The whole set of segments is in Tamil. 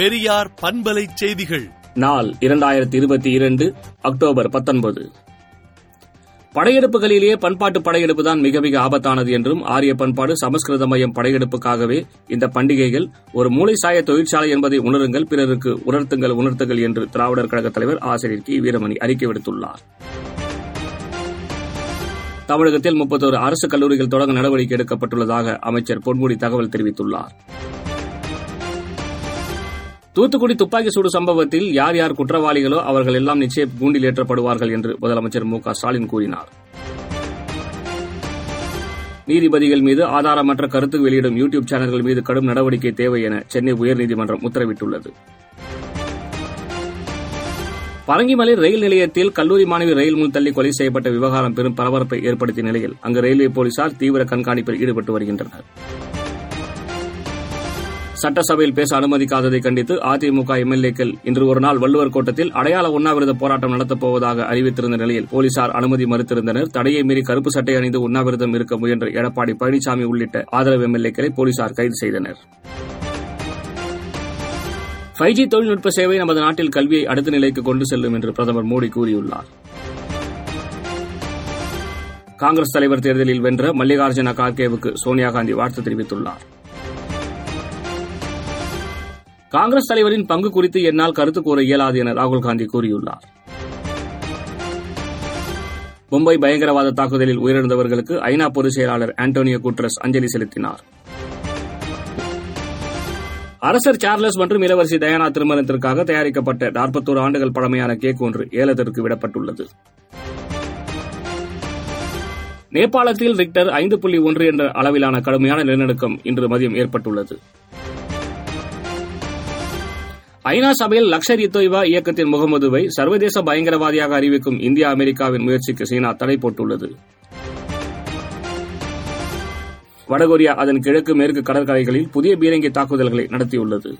பெரியார் பண்பலை செய்திகள். நாள் இரண்டாயிரத்தி இருபத்தி இரண்டு அக்டோபர் பத்தொன்பது. படையெடுப்புகளிலேயே பண்பாட்டு படையெடுப்பு தான் மிக மிக ஆபத்தானது என்றும் ஆரிய பண்பாடு சமஸ்கிருத மையம் படையெடுப்புக்காகவே இந்த பண்டிகைகள் ஒரு மூளைசாய தொழிற்சாலை என்பதை உணருங்கள் பிறருக்கு உணர்த்துங்கள் உணர்த்துங்கள் என்று திராவிடர் கழக தலைவர் ஆசிரியர் கி. வீரமணி அறிக்கை விடுத்துள்ளார். தமிழகத்தில் முப்பத்தோரு அரசு கல்லூரிகள் தொடங்க நடவடிக்கை எடுக்கப்பட்டுள்ளதாக அமைச்சர் பொன்முடி தகவல் தெரிவித்துள்ளார். தூத்துக்குடி துப்பாக்கி சூடு சம்பவத்தில் யார் யார் குற்றவாளிகளோ அவர்கள் எல்லாம் நிச்சயம் கூண்டில் ஏற்றப்படுவார்கள் என்று முதலமைச்சர் மு க ஸ்டாலின் கூறினார். நீதிபதிகள் மீது ஆதாரமற்ற கருத்து வெளியிடும் யூ டியூப் சேனல்கள் மீது கடும் நடவடிக்கை தேவை என சென்னை உயர்நீதிமன்றம் உத்தரவிட்டுள்ளது. பரங்கிமலை ரயில் நிலையத்தில் கல்லூரி மாணவி ரயில் முன் தள்ளி கொலை செய்யப்பட்ட விவகாரம் பெரும் பரபரப்பை ஏற்படுத்திய நிலையில் அங்கு ரயில்வே போலீசார் தீவிர கண்காணிப்பில் ஈடுபட்டு வருகின்றனர். சட்டசபையில் பேச அனுமதிக்காததை கண்டித்து அதிமுக எம்எல்ஏக்கள் இன்று ஒருநாள் வள்ளுவர் கோட்டத்தில் அடையாள உண்ணாவிரத போராட்டம் நடத்தப்போவதாக அறிவித்திருந்த நிலையில் போலீசார் அனுமதி மறுத்திருந்தனர். தடையை மீறி கருப்பு சட்டை அணிந்து உண்ணாவிரதம் இருக்க முயன்ற எடப்பாடி பழனிசாமி உள்ளிட்ட ஆதரவு எம்எல்ஏக்களை போலீசார் கைது செய்தனர். ஃபைவ் ஜி தொழில்நுட்ப சேவை நமது நாட்டில் கல்வியை அடுத்த நிலைக்கு கொண்டு செல்லும் என்று பிரதமர் மோடி கூறியுள்ளார். காங்கிரஸ் தலைவர் தேர்தலில் வென்ற மல்லிகார்ஜுன கார்கேவுக்கு சோனியா காந்தி வாழ்த்து தெரிவித்துள்ளார். காங்கிரஸ் தலைவரின் பங்கு குறித்து என்னால் கருத்து கூற இயலாது என ராகுல் காந்தி கூறியுள்ளார். மும்பை பயங்கரவாத தாக்குதலில் உயிரிழந்தவர்களுக்கு ஐநா பொதுச் செயலாளர் ஆண்டோனியோ குட்ரஸ் அஞ்சலி செலுத்தினார். அரசர் சார்லஸ் மற்றும் இளவரசி தயானா திருமணத்திற்காக தயாரிக்கப்பட்ட நாற்பத்தோரு ஆண்டுகள் பழமையான கேக் ஒன்று ஏலத்திற்கு விடப்பட்டுள்ளது. நேபாளத்தில் ரிக்டர் ஐந்து புள்ளி ஒன்று என்ற அளவிலான கடுமையான நிலநடுக்கம் இன்று மதியம் ஏற்பட்டுள்ளது. ஐநா சபையில் லக்ஷர் இ தொய்பா இயக்கத்தின் முகமதுவை சர்வதேச பயங்கரவாதியாக அறிவிக்கும் இந்தியா அமெரிக்காவின் முயற்சிக்கு சீனா தடை போட்டுள்ளது. வடகொரியா அதன் கிழக்கு மேற்கு கடற்கரைகளில் புதிய பீரங்கி தாக்குதல்களை நடத்தியுள்ளது.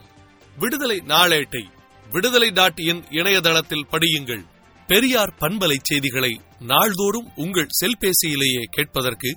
விடுதலை நாளேட்டை விடுதலை டாட் இன் இணையதளத்தில் படியுங்கள். பெரியார் பண்பலை செய்திகளை நாள்தோறும் உங்கள் செல்பேசியிலேயே கேட்பதற்கு